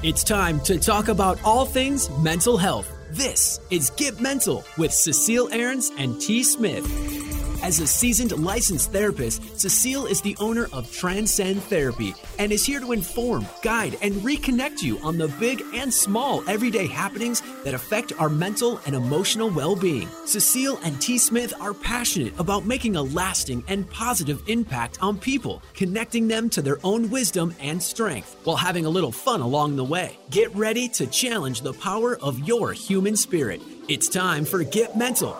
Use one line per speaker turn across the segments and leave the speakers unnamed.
It's time to talk about all things mental health. This is Get Mental with Cecile Ahrens and T. Smith. As a seasoned licensed therapist, Cecile is the owner of Transcend Therapy and is here to inform, guide, and reconnect you on the big and small everyday happenings that affect our mental and emotional well being. Cecile and T. Smith are passionate about making a lasting and positive impact on people, connecting them to their own wisdom and strength while having a little fun along the way. Get ready to challenge the power of your human spirit. It's time for Get Mental.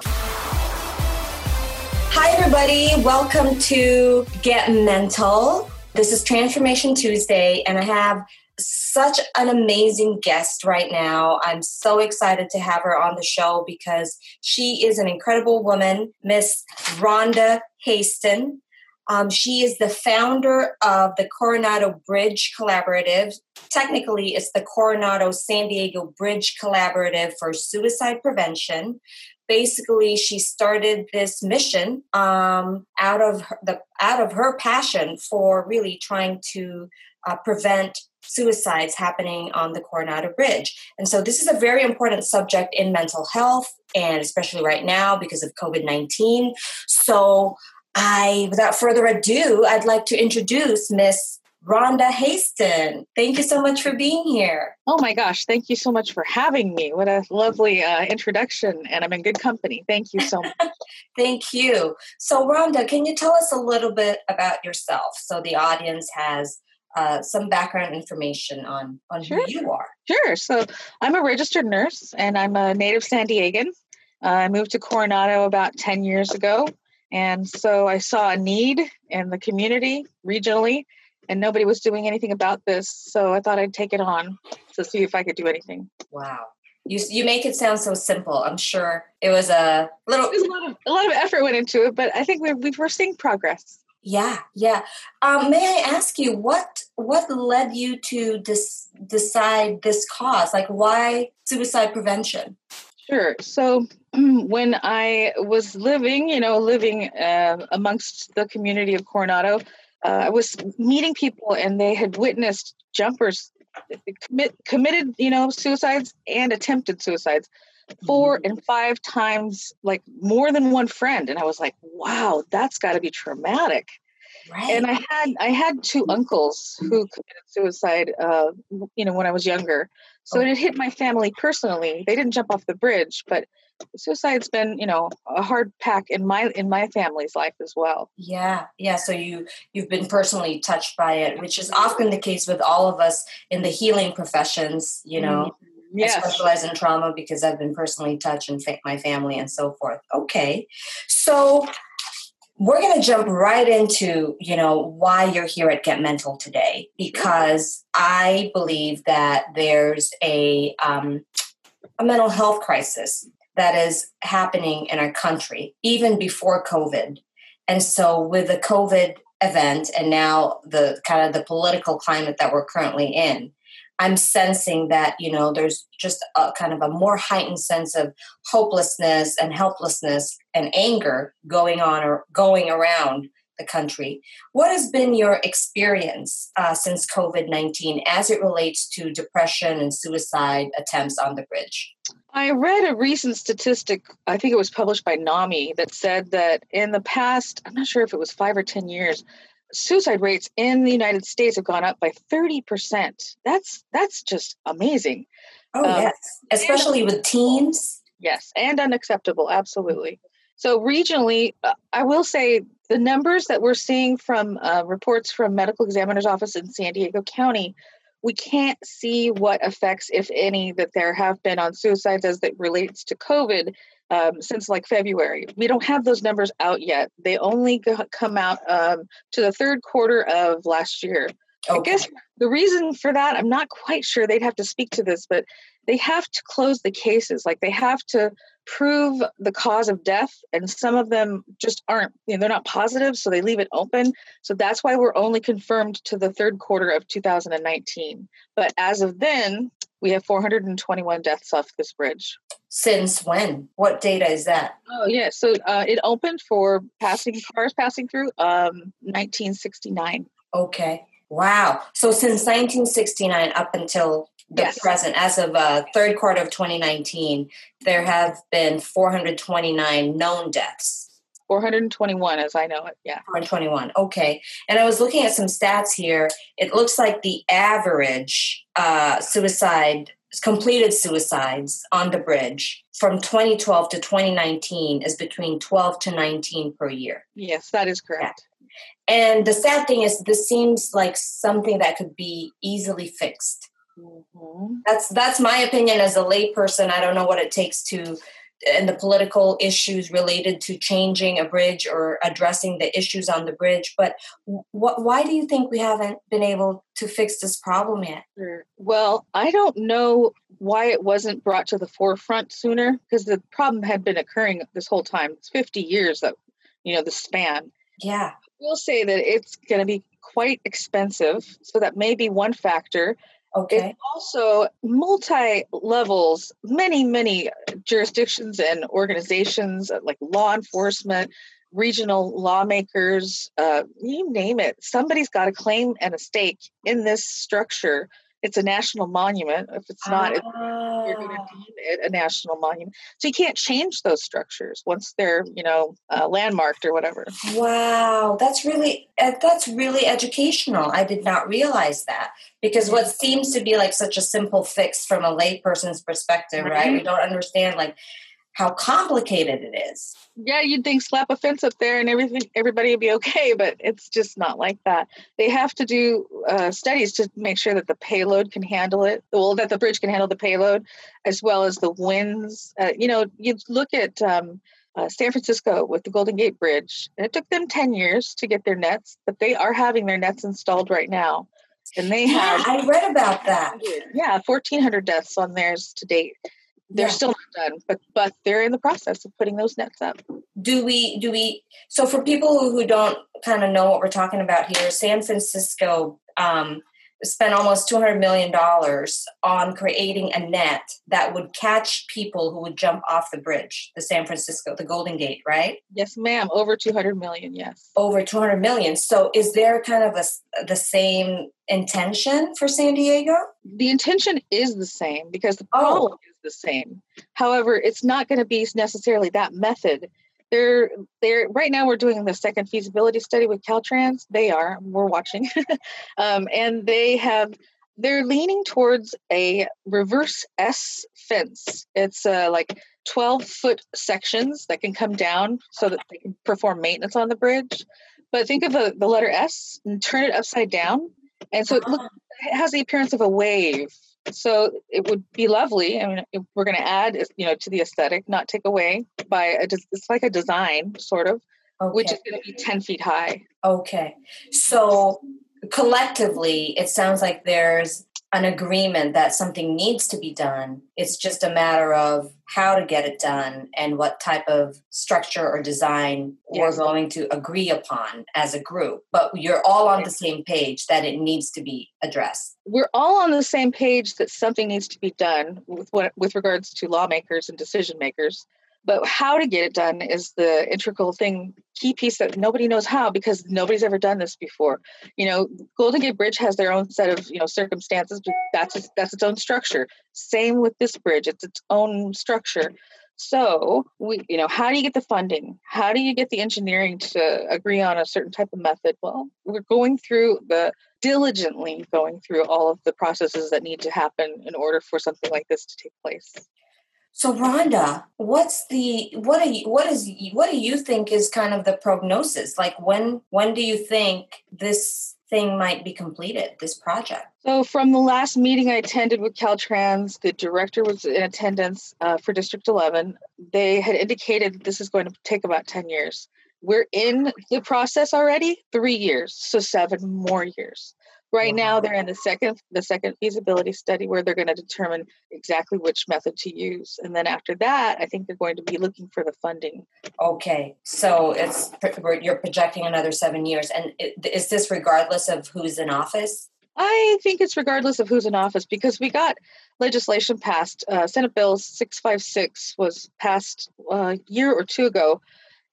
Hi, everybody. Welcome to Get Mental. This is Transformation Tuesday, and I have such an amazing guest right now. I'm so excited to have her on the show because she is an incredible woman, Miss Rhonda Haston. Um, she is the founder of the Coronado Bridge Collaborative. Technically, it's the Coronado San Diego Bridge Collaborative for Suicide Prevention basically she started this mission um, out of her, the out of her passion for really trying to uh, prevent suicides happening on the Coronado Bridge. And so this is a very important subject in mental health and especially right now because of COVID-19. So I without further ado, I'd like to introduce Miss Rhonda Haston. Thank you so much for being here.
Oh my gosh, thank you so much for having me. What a lovely uh, introduction, and I'm in good company. Thank you so much.
thank you. So, Rhonda, can you tell us a little bit about yourself so the audience has uh, some background information on, on sure. who you are?
Sure. So, I'm a registered nurse and I'm a native San Diegan. Uh, I moved to Coronado about 10 years ago. And so I saw a need in the community regionally and nobody was doing anything about this. So I thought I'd take it on to see if I could do anything.
Wow. You, you make it sound so simple. I'm sure it was a little
a lot of a lot of effort went into it, but I think we're, we were seeing progress.
Yeah, yeah. Um, may I ask you what what led you to dis- decide this cause? Like, why suicide prevention?
Sure. So when I was living, you know, living uh, amongst the community of Coronado, uh, I was meeting people and they had witnessed jumpers commit, committed, you know, suicides and attempted suicides four mm-hmm. and five times, like more than one friend. And I was like, wow, that's got to be traumatic. Right. And I had I had two uncles who committed suicide, uh, you know, when I was younger. So oh. it hit my family personally. They didn't jump off the bridge, but suicide's been you know a hard pack in my in my family's life as well
yeah yeah so you you've been personally touched by it which is often the case with all of us in the healing professions you know mm-hmm. yes. I specialize in trauma because I've been personally touched and fa- my family and so forth. Okay, so we're going to jump right into you know why you're here at Get Mental today because I believe that there's a um, a mental health crisis that is happening in our country, even before COVID. And so, with the COVID event and now the kind of the political climate that we're currently in, I'm sensing that, you know, there's just a kind of a more heightened sense of hopelessness and helplessness and anger going on or going around the country. What has been your experience uh, since COVID 19 as it relates to depression and suicide attempts on the bridge?
I read a recent statistic, I think it was published by NAMI, that said that in the past, I'm not sure if it was five or 10 years, suicide rates in the United States have gone up by 30%. That's that's just amazing.
Oh, um, yes. Especially with teens.
Yes, and unacceptable, absolutely. So, regionally, uh, I will say the numbers that we're seeing from uh, reports from medical examiner's office in San Diego County we can't see what effects, if any, that there have been on suicides as it relates to COVID um, since like February. We don't have those numbers out yet. They only come out um, to the third quarter of last year. Okay. I guess the reason for that, I'm not quite sure. They'd have to speak to this, but they have to close the cases. Like they have to prove the cause of death, and some of them just aren't, you know, they're not positive, so they leave it open. So that's why we're only confirmed to the third quarter of 2019. But as of then, we have 421 deaths off this bridge.
Since when? What data is that?
Oh, yeah. So uh, it opened for passing cars passing through um, 1969.
Okay. Wow. So since 1969 up until the yes. present, as of uh, third quarter of 2019, there have been 429 known deaths.
421 as I know it. Yeah.
421. Okay. And I was looking at some stats here. It looks like the average uh, suicide, completed suicides on the bridge from 2012 to 2019 is between 12 to 19 per year.
Yes, that is correct.
And the sad thing is, this seems like something that could be easily fixed. Mm-hmm. That's that's my opinion as a layperson. I don't know what it takes to and the political issues related to changing a bridge or addressing the issues on the bridge. But wh- why do you think we haven't been able to fix this problem yet?
Well, I don't know why it wasn't brought to the forefront sooner because the problem had been occurring this whole time. It's 50 years that, you know, the span.
Yeah.
We'll say that it's going to be quite expensive. So that may be one factor.
Okay.
It's also multi levels, many, many jurisdictions and organizations uh, like law enforcement, regional lawmakers, uh, you name it. Somebody's got a claim and a stake in this structure it's a national monument. If it's not, oh. you're going to deem it a national monument. So you can't change those structures once they're, you know, uh, landmarked or whatever.
Wow, that's really uh, that's really educational. I did not realize that because what seems to be like such a simple fix from a layperson's perspective, right? right? We don't understand like how complicated it is.
Yeah, you'd think slap a fence up there and everything, everybody would be okay, but it's just not like that. They have to do uh, studies to make sure that the payload can handle it, well, that the bridge can handle the payload, as well as the winds. Uh, you know, you look at um, uh, San Francisco with the Golden Gate Bridge, and it took them 10 years to get their nets, but they are having their nets installed right now. And they
yeah,
have.
I read about that.
Yeah, 1,400 deaths on theirs to date they're yeah. still not done but but they're in the process of putting those nets up.
Do we do we so for people who don't kind of know what we're talking about here san francisco um, spent almost $200 million on creating a net that would catch people who would jump off the bridge the san francisco the golden gate right?
Yes ma'am over 200 million yes.
Over 200 million. So is there kind of a, the same intention for san diego?
The intention is the same because the oh. problem oh the same. However, it's not going to be necessarily that method. They're they're right now we're doing the second feasibility study with Caltrans. They are we're watching, um, and they have they're leaning towards a reverse S fence. It's uh, like 12 foot sections that can come down so that they can perform maintenance on the bridge. But think of a, the letter S and turn it upside down. And so it, look, it has the appearance of a wave so it would be lovely. I mean, we're going to add, you know, to the aesthetic, not take away by a, it's like a design sort of, okay. which is going to be 10 feet high.
Okay. So collectively, it sounds like there's an agreement that something needs to be done. It's just a matter of how to get it done and what type of structure or design we're going to agree upon as a group. But you're all on the same page that it needs to be addressed.
We're all on the same page that something needs to be done with what, with regards to lawmakers and decision makers. But how to get it done is the integral thing, key piece that nobody knows how because nobody's ever done this before. You know, Golden Gate Bridge has their own set of you know circumstances, that's that's its own structure. Same with this bridge; it's its own structure. So we, you know, how do you get the funding? How do you get the engineering to agree on a certain type of method? Well, we're going through the diligently going through all of the processes that need to happen in order for something like this to take place.
So Rhonda, what's the what are you what is what do you think is kind of the prognosis? Like when when do you think this thing might be completed, this project?
So from the last meeting I attended with Caltrans, the director was in attendance uh, for District 11. They had indicated this is going to take about 10 years. We're in the process already, three years, so seven more years. Right now, they're in the second the second feasibility study where they're going to determine exactly which method to use, and then after that, I think they're going to be looking for the funding.
Okay, so it's you're projecting another seven years, and is this regardless of who's in office?
I think it's regardless of who's in office because we got legislation passed. Uh, Senate Bill 656 was passed uh, a year or two ago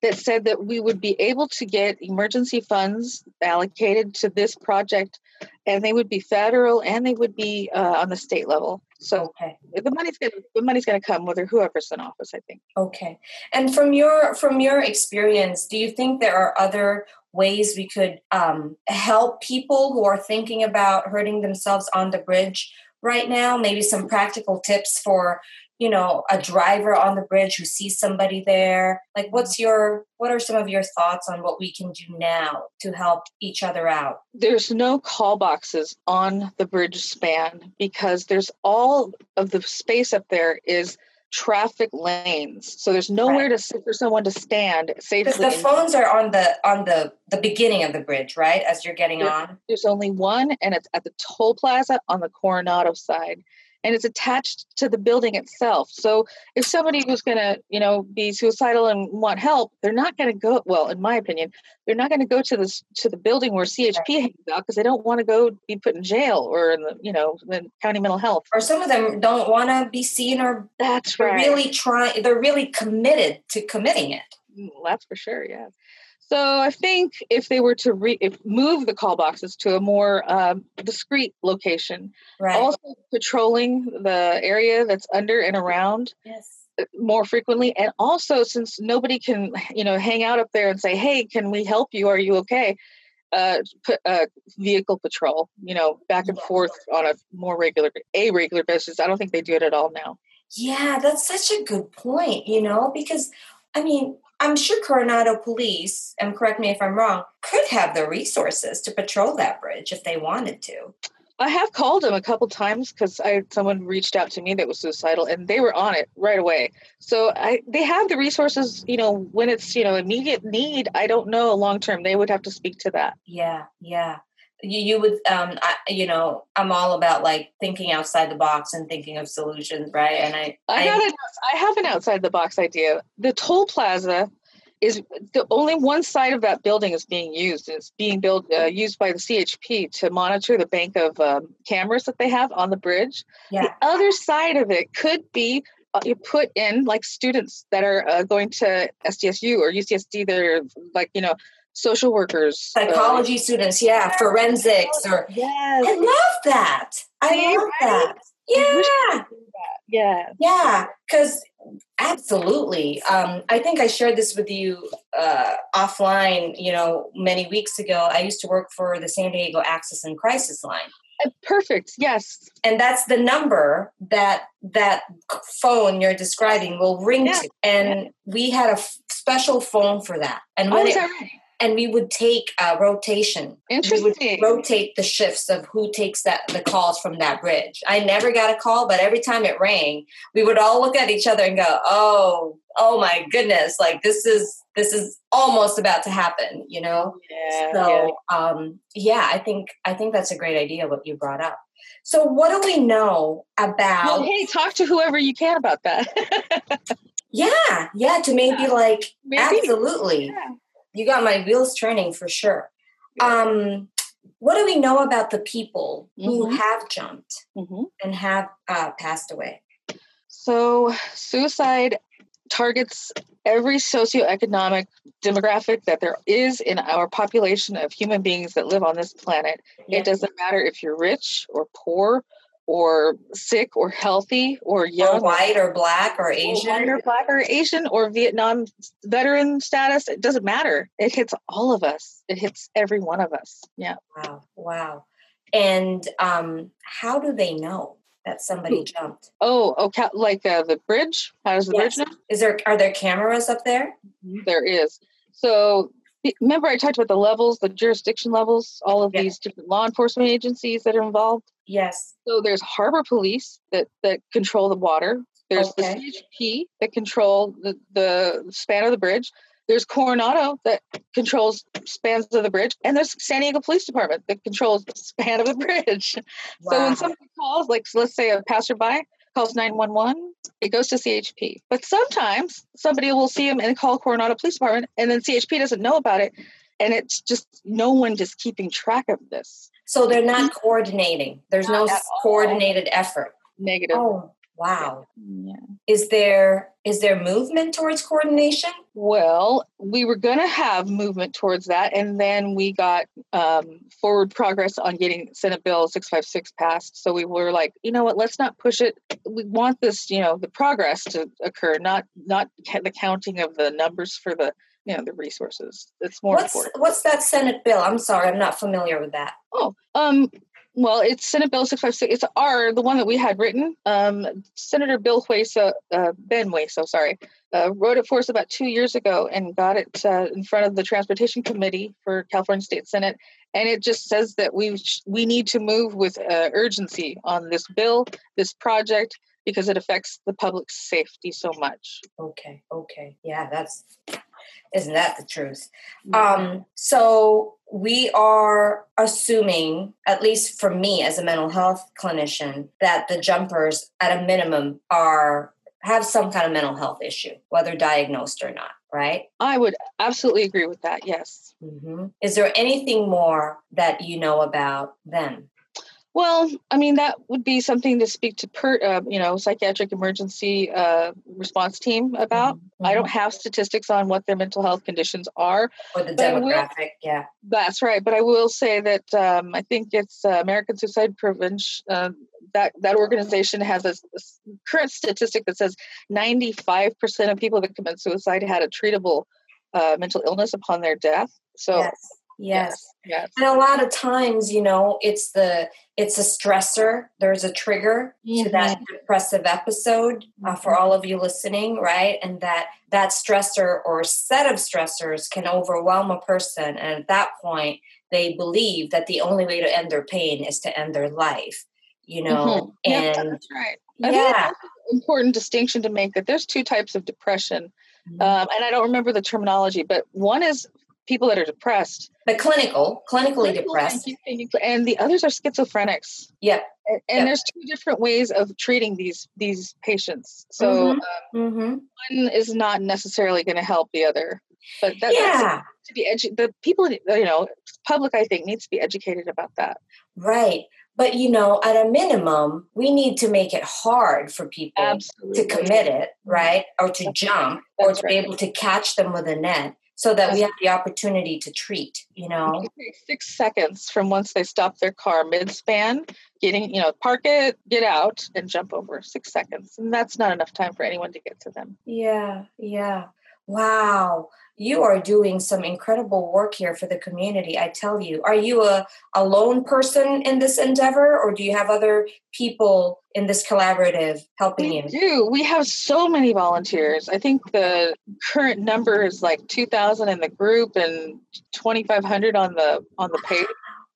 that said that we would be able to get emergency funds allocated to this project and they would be federal and they would be uh, on the state level. So okay. the money's gonna the money's gonna come whether whoever's in office. I think.
Okay, and from your from your experience, do you think there are other ways we could um, help people who are thinking about hurting themselves on the bridge right now? Maybe some practical tips for you know a driver on the bridge who sees somebody there? Like what's mm-hmm. your what are some of your thoughts on what we can do now to help each other out?
There's no call boxes on the bridge span because there's all of the space up there is traffic lanes. So there's nowhere right. to for someone to stand safely
because the phones are on the on the the beginning of the bridge right as you're getting
there,
on?
there's only one and it's at the toll plaza on the coronado side and it's attached to the building itself. So if somebody was going to, you know, be suicidal and want help, they're not going to go. Well, in my opinion, they're not going to go to this to the building where CHP hangs out because they don't want to go be put in jail or in the, you know, the county mental health.
Or some of them don't want to be seen, or
that's right.
really trying. They're really committed to committing it.
Mm, that's for sure. Yes. So I think if they were to re- if move the call boxes to a more um, discreet location, right. also patrolling the area that's under and around
yes.
Uh, more frequently, and also since nobody can you know hang out up there and say, "Hey, can we help you? Are you okay?" Uh, put uh, vehicle patrol, you know, back and forth on a more regular, a regular basis. I don't think they do it at all now.
Yeah, that's such a good point. You know, because I mean, I'm sure Coronado Police, and correct me if I'm wrong, could have the resources to patrol that bridge if they wanted to.
I have called them a couple times because I someone reached out to me that was suicidal, and they were on it right away. So I they have the resources. You know, when it's you know immediate need, I don't know long term. They would have to speak to that.
Yeah, yeah. You, you would um I, you know i'm all about like thinking outside the box and thinking of solutions right? And i
i, I have, an, I have an outside the box idea. The toll plaza is the only one side of that building is being used. It's being built uh, used by the chp to monitor the bank of um, cameras that they have on the bridge. Yeah. the other side of it could be uh, you put in like students that are uh, going to SDSU or UCSD that are like you know social workers,
psychology uh, students, yeah, forensics, or
yes.
I love that. I yeah, love right? that. Yeah.
Yeah.
Yeah. Because absolutely. Um, I think I shared this with you uh, offline, you know, many weeks ago. I used to work for the San Diego Access and Crisis Line.
Uh, perfect. Yes.
And that's the number that that phone you're describing will ring yeah. to. And yeah. we had a f- special phone for that. And
when
oh,
it, right?
And we would take a rotation.
Interesting.
We would rotate the shifts of who takes that the calls from that bridge. I never got a call, but every time it rang, we would all look at each other and go, "Oh, oh my goodness! Like this is this is almost about to happen," you know.
Yeah.
So, yeah. um, yeah, I think I think that's a great idea what you brought up. So, what do we know about?
Well, hey, talk to whoever you can about that.
yeah, yeah, to maybe like maybe. absolutely. Yeah you got my wheels turning for sure. Um, what do we know about the people mm-hmm. who have jumped mm-hmm. and have uh, passed away?
So, suicide targets every socioeconomic demographic that there is in our population of human beings that live on this planet. It doesn't matter if you're rich or poor or sick or healthy or young.
or white or black or asian.
or, or black or asian or vietnam veteran status it doesn't matter. It hits all of us. It hits every one of us. Yeah.
Wow. Wow. And um how do they know that somebody jumped?
Oh okay like uh, the bridge? How does the yes. bridge know?
Is there are there cameras up there?
There is. So remember I talked about the levels, the jurisdiction levels, all of these different law enforcement agencies that are involved.
Yes.
So there's harbor police that that control the water. There's okay. the CHP that control the, the span of the bridge. There's Coronado that controls spans of the bridge, and there's San Diego Police Department that controls the span of the bridge. Wow. So when somebody calls, like let's say a passerby calls 911, it goes to CHP. But sometimes somebody will see him and call Coronado Police Department, and then CHP doesn't know about it, and it's just no one just keeping track of this.
So they're not coordinating. There's not no coordinated effort.
Negative.
Oh, Wow.
Yeah.
Is there is there movement towards coordination?
Well, we were going to have movement towards that, and then we got um, forward progress on getting Senate Bill 656 passed. So we were like, you know what? Let's not push it. We want this, you know, the progress to occur, not not the counting of the numbers for the you know the resources. It's more
what's,
important.
What's that Senate bill? I'm sorry, I'm not familiar with that.
Oh, um, well, it's Senate Bill 656. It's our, the one that we had written. Um, Senator Bill Hueso, uh, Ben Hueso, sorry, uh, wrote it for us about two years ago and got it uh, in front of the Transportation Committee for California State Senate. And it just says that we sh- we need to move with uh, urgency on this bill, this project, because it affects the public safety so much.
Okay, okay. Yeah, that's isn't that the truth? Um, so we are assuming, at least for me as a mental health clinician, that the jumpers at a minimum are have some kind of mental health issue, whether diagnosed or not, right?
I would absolutely agree with that. Yes.
Mm-hmm. Is there anything more that you know about them?
Well, I mean that would be something to speak to per, uh, you know, psychiatric emergency uh, response team about. Mm-hmm. I don't have statistics on what their mental health conditions are.
Or the demographic, will, yeah.
That's right. But I will say that um, I think it's uh, American Suicide Prevention. Uh, that that organization has a, a, current statistic that says 95% of people that commit suicide had a treatable uh, mental illness upon their death. So.
Yes Yes. yes. And a lot of times, you know, it's the it's a stressor. There's a trigger mm-hmm. to that mm-hmm. depressive episode uh, for mm-hmm. all of you listening, right? And that that stressor or set of stressors can overwhelm a person, and at that point, they believe that the only way to end their pain is to end their life. You know,
mm-hmm. and yeah, that's right. I
yeah.
important distinction to make that there's two types of depression. Mm-hmm. Um, and I don't remember the terminology, but one is people that are depressed.
But clinical, clinically clinical depressed.
And the others are schizophrenics.
Yep.
And, and yep. there's two different ways of treating these these patients. So mm-hmm. Um, mm-hmm. one is not necessarily going to help the other. But that,
yeah.
to be edu- the people, you know, public, I think, needs to be educated about that.
Right. But you know, at a minimum, we need to make it hard for people
Absolutely.
to commit it, right? Or to That's jump, right. or to right. be able to catch them with a net so that we have the opportunity to treat you know?
six seconds from once they stop their car mid-span getting you know park it get out and jump over six seconds. And that's not enough time for anyone to get to them.
Yeah yeah. Wow you are doing some incredible work here for the community i tell you. Are you a, a lone person in this endeavor or do you have other people in this collaborative helping
we
you?
do. We have so many volunteers. I think the current number is like 2000 in the group and 2500 on the on the page.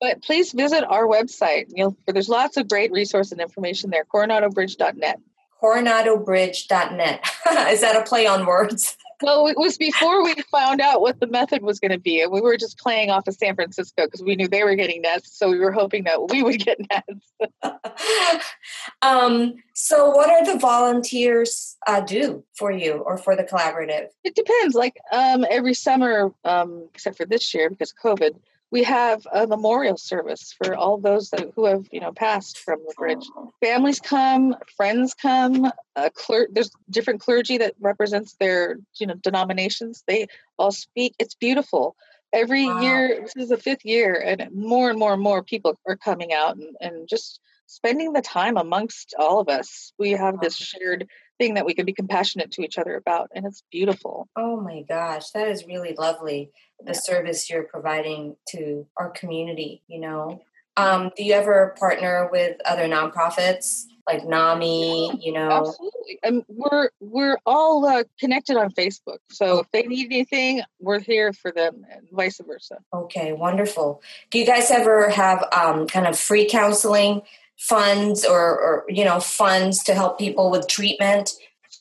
But please visit our website. You'll there's lots of great resource and information there coronadobridge.net
coronadobridge.net is that a play on words
well, it was before we found out what the method was going to be, and we were just playing off of San Francisco because we knew they were getting nets, so we were hoping that we would get nets.
um, so, what are the volunteers uh, do for you or for the collaborative?
It depends. Like um, every summer, um, except for this year because of COVID, we have a memorial service for all those that, who have you know passed from the bridge. Oh. Families come friends come cler- there's different clergy that represents their you know denominations. They all speak. It's beautiful. Every wow. year this is the fifth year and more and more and more people are coming out and, and just spending the time amongst all of us. We have this shared thing that we can be compassionate to each other about and it's beautiful.
Oh my gosh that is really lovely the service you're providing to our community you know? Um, do you ever partner with other nonprofits like nami you know?
absolutely and we're we're all uh, connected on facebook so if they need anything we're here for them and vice versa.
Okay wonderful. Do you guys ever have um, kind of free counseling funds or, or you know funds to help people with treatment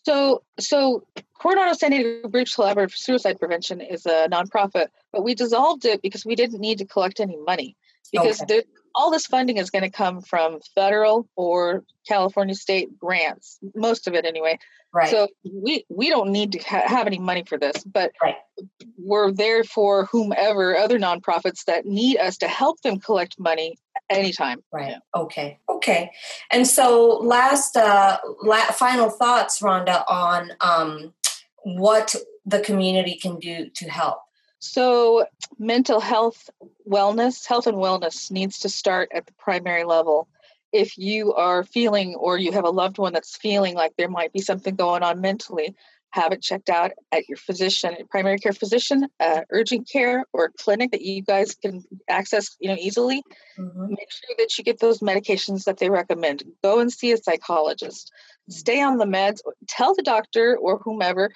so so Coronado San Diego Bridge Collaborative for Suicide Prevention is a nonprofit, but we dissolved it because we didn't need to collect any money because okay. all this funding is going to come from federal or California state grants, most of it anyway. Right. So we we don't need to ha- have any money for this, but right. we're there for whomever other nonprofits that need us to help them collect money anytime.
Right. Yeah. Okay. Okay. And so last uh la- final thoughts Rhonda on um what the community can do to help.
So mental health wellness, health and wellness needs to start at the primary level if you are feeling or you have a loved one that's feeling like there might be something going on mentally, have it checked out at your physician, primary care physician, uh, urgent care, or clinic that you guys can access, you know, easily. Mm-hmm. Make sure that you get those medications that they recommend. Go and see a psychologist. Stay on the meds. Tell the doctor or whomever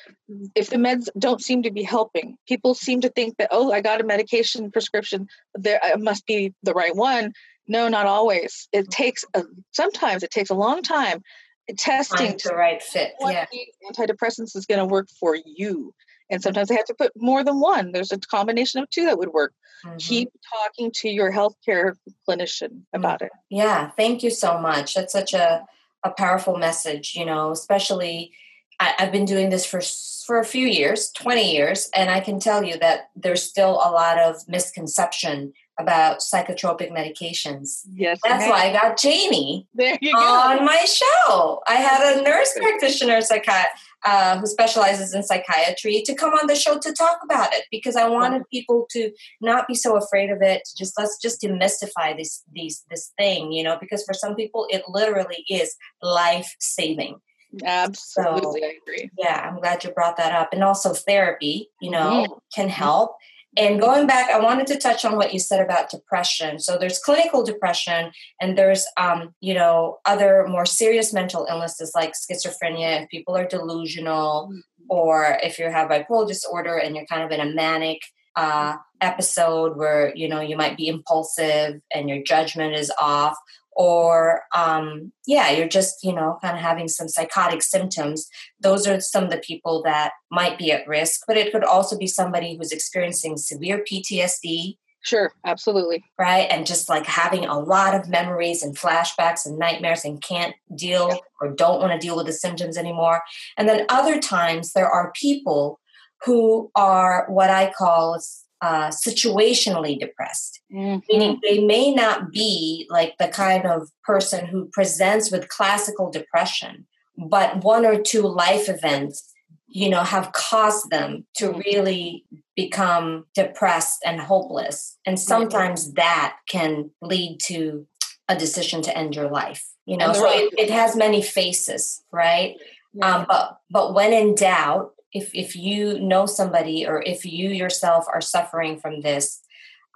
if the meds don't seem to be helping. People seem to think that oh, I got a medication prescription, there it must be the right one. No, not always. It takes a, sometimes it takes a long time testing
the right fit. Yeah,
antidepressants is going to work for you, and sometimes they have to put more than one. There's a combination of two that would work. Mm-hmm. Keep talking to your healthcare clinician about mm-hmm. it.
Yeah, thank you so much. That's such a a powerful message. You know, especially I, I've been doing this for for a few years, 20 years, and I can tell you that there's still a lot of misconception about psychotropic medications.
Yes.
That's why I got Jamie there on go. my show. I had a nurse practitioner psychi- uh, who specializes in psychiatry to come on the show to talk about it because I wanted people to not be so afraid of it. Just let's just demystify this these this thing, you know, because for some people it literally is life saving.
Absolutely, so, I agree.
Yeah, I'm glad you brought that up. And also therapy, you know, mm-hmm. can help. And going back, I wanted to touch on what you said about depression. So there's clinical depression, and there's, um, you know, other more serious mental illnesses like schizophrenia. If people are delusional, mm-hmm. or if you have bipolar disorder and you're kind of in a manic uh, episode where you know you might be impulsive and your judgment is off, or um, yeah you're just you know kind of having some psychotic symptoms. Those are some of the people that might be at risk but it could also be somebody who's experiencing severe ptsd
sure absolutely.
Right and just like having a lot of memories and flashbacks and nightmares and can't deal or don't want to deal with the symptoms anymore. And then other times there are people who are what i call uh, situationally depressed, mm-hmm. meaning they may not be like the kind of person who presents with classical depression, but one or two life events, you know, have caused them to mm-hmm. really become depressed and hopeless. And sometimes mm-hmm. that can lead to a decision to end your life. You know, so it, it, has many faces, right? Yeah. Um, but but when in doubt, if if you know somebody or if you yourself are suffering from this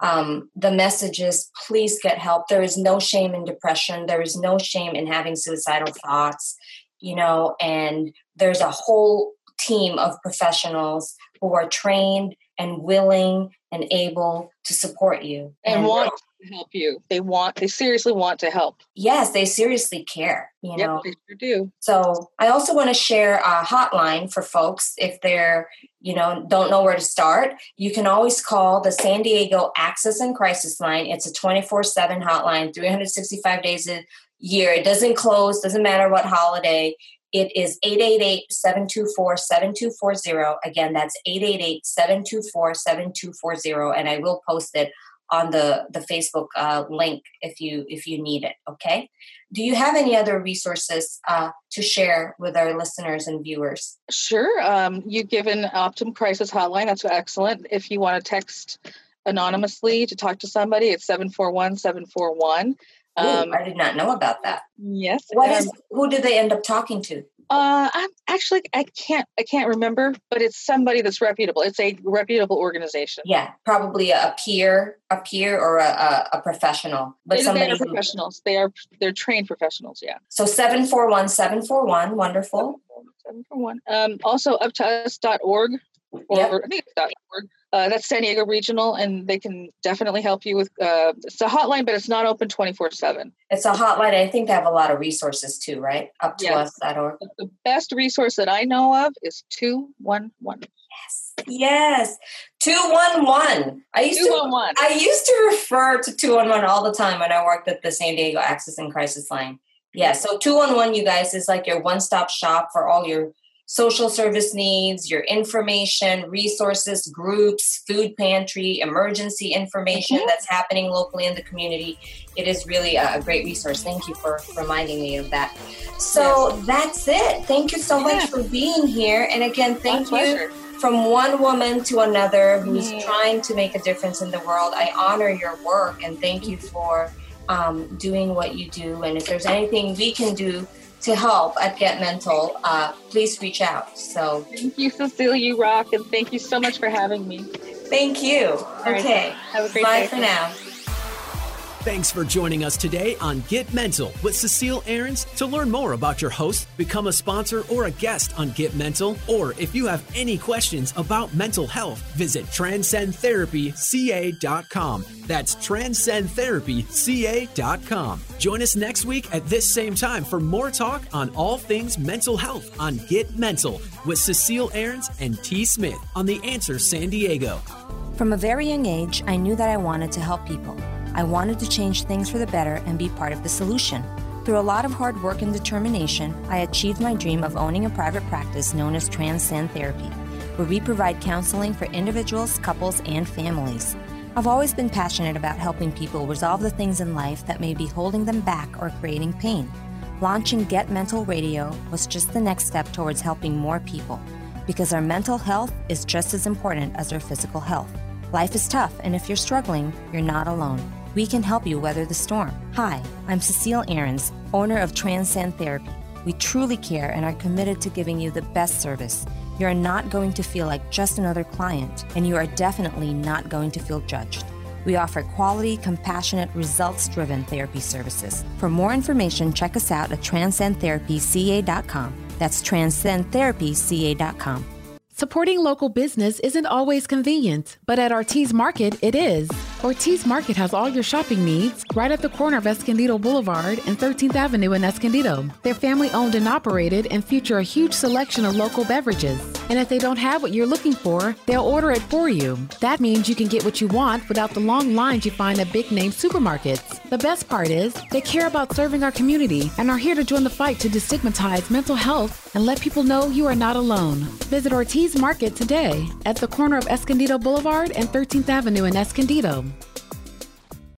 um, the message is please get help. There is no shame in depression. There is no shame in having suicidal thoughts you know and there's a whole team of professionals who are trained and willing and able to support you.
And, and want to help you. They want they seriously want to help.
Yes they seriously care you
yep,
know?
they sure do.
So i also want to share a hotline for folks if they're you know don't know where to start. You can always call the san diego access and crisis line. It's a 24-7 hotline 365 days a year. It doesn't close doesn't matter what holiday it is 888-724-7240. Again, that's 888-724-7240. And I will post it on the, the Facebook uh, link if you if you need it. Okay. Do you have any other resources uh, to share with our listeners and viewers?
Sure. Um, you've given Optum Crisis Hotline. That's excellent. If you want to text anonymously to talk to somebody, it's 741 741.
Um, I did not know about that.
Yes.
What um, is? Who did they end up talking to?
Uh, I'm actually I can't I can't remember, but it's somebody that's reputable. It's a reputable organization.
Yeah, probably a peer, a peer, or a, a, a professional.
But they, somebody they are professionals. They are they're trained professionals. Yeah.
So seven four one seven four one. Wonderful.
Seven four one. Um, also uptous.org or yep. I think it's .org. Uh, that's San Diego Regional, and they can definitely help you with. Uh, it's a hotline, but it's not open twenty four seven.
It's a hotline. I think they have a lot of resources too, right? Up to
yes.
us.org.
The best resource that I know of is two one one.
Yes. Yes. 211. I used 211. to I used to refer to 211 all the time when I worked at the San Diego Access and Crisis Line. Yeah, so 211 you guys is like your one-stop shop for all your social service needs, your information, resources, groups, food pantry, emergency information mm-hmm. that's happening locally in the community. It is really a great resource. Thank you for reminding me of that. So yes. that's it. Thank you so much for being here. And again, thank My you. Pleasure. From one woman to another who's mm-hmm. trying to make a difference in the world, I honor your work and thank you for um, doing what you do. And if there's anything we can do to help at Get Mental, uh, please reach out. So
thank you, Cecilia. You rock, and thank you so much for having me.
Thank you. okay. Have a great Bye day. for now.
Thanks for joining us today on Get Mental with Cecile Ahrens. To learn more about your host, become a sponsor or a guest on Get Mental, or if you have any questions about mental health, visit transcendtherapyca.com. That's transcendtherapyca.com. Join us next week at this same time for more talk on all things mental health on Get Mental with Cecile Ahrens and T. Smith on The Answer San Diego.
From a very young age, I knew that I wanted to help people. I wanted to change things for the better and be part of the solution. Through a lot of hard work and determination, I achieved my dream of owning a private practice known as Transcend Therapy, where we provide counseling for individuals, couples, and families. I've always been passionate about helping people resolve the things in life that may be holding them back or creating pain. Launching Get Mental Radio was just the next step towards helping more people, because our mental health is just as important as our physical health. Life is tough, and if you're struggling, you're not alone we can help you weather the storm. Hi, I'm Cecile Ahrens, owner of Transcend Therapy. We truly care and are committed to giving you the best service. You are not going to feel like just another client, and you are definitely not going to feel judged. We offer quality, compassionate, results driven therapy services. For more information, check us out at transcendtherapyca.com. That's transcendtherapyca.com.
Supporting local business isn't always convenient, but at Ortiz Market, it is. Ortiz Market has all your shopping needs right at the corner of Escondido Boulevard and 13th Avenue in Escondido. They're family owned and operated and feature a huge selection of local beverages. And if they don't have what you're looking for, they'll order it for you. That means you can get what you want without the long lines you find at big name supermarkets. The best part is, they care about serving our community and are here to join the fight to destigmatize mental health and let people know you are not alone. Visit Ortiz Market today at the corner of Escondido Boulevard and 13th Avenue in Escondido.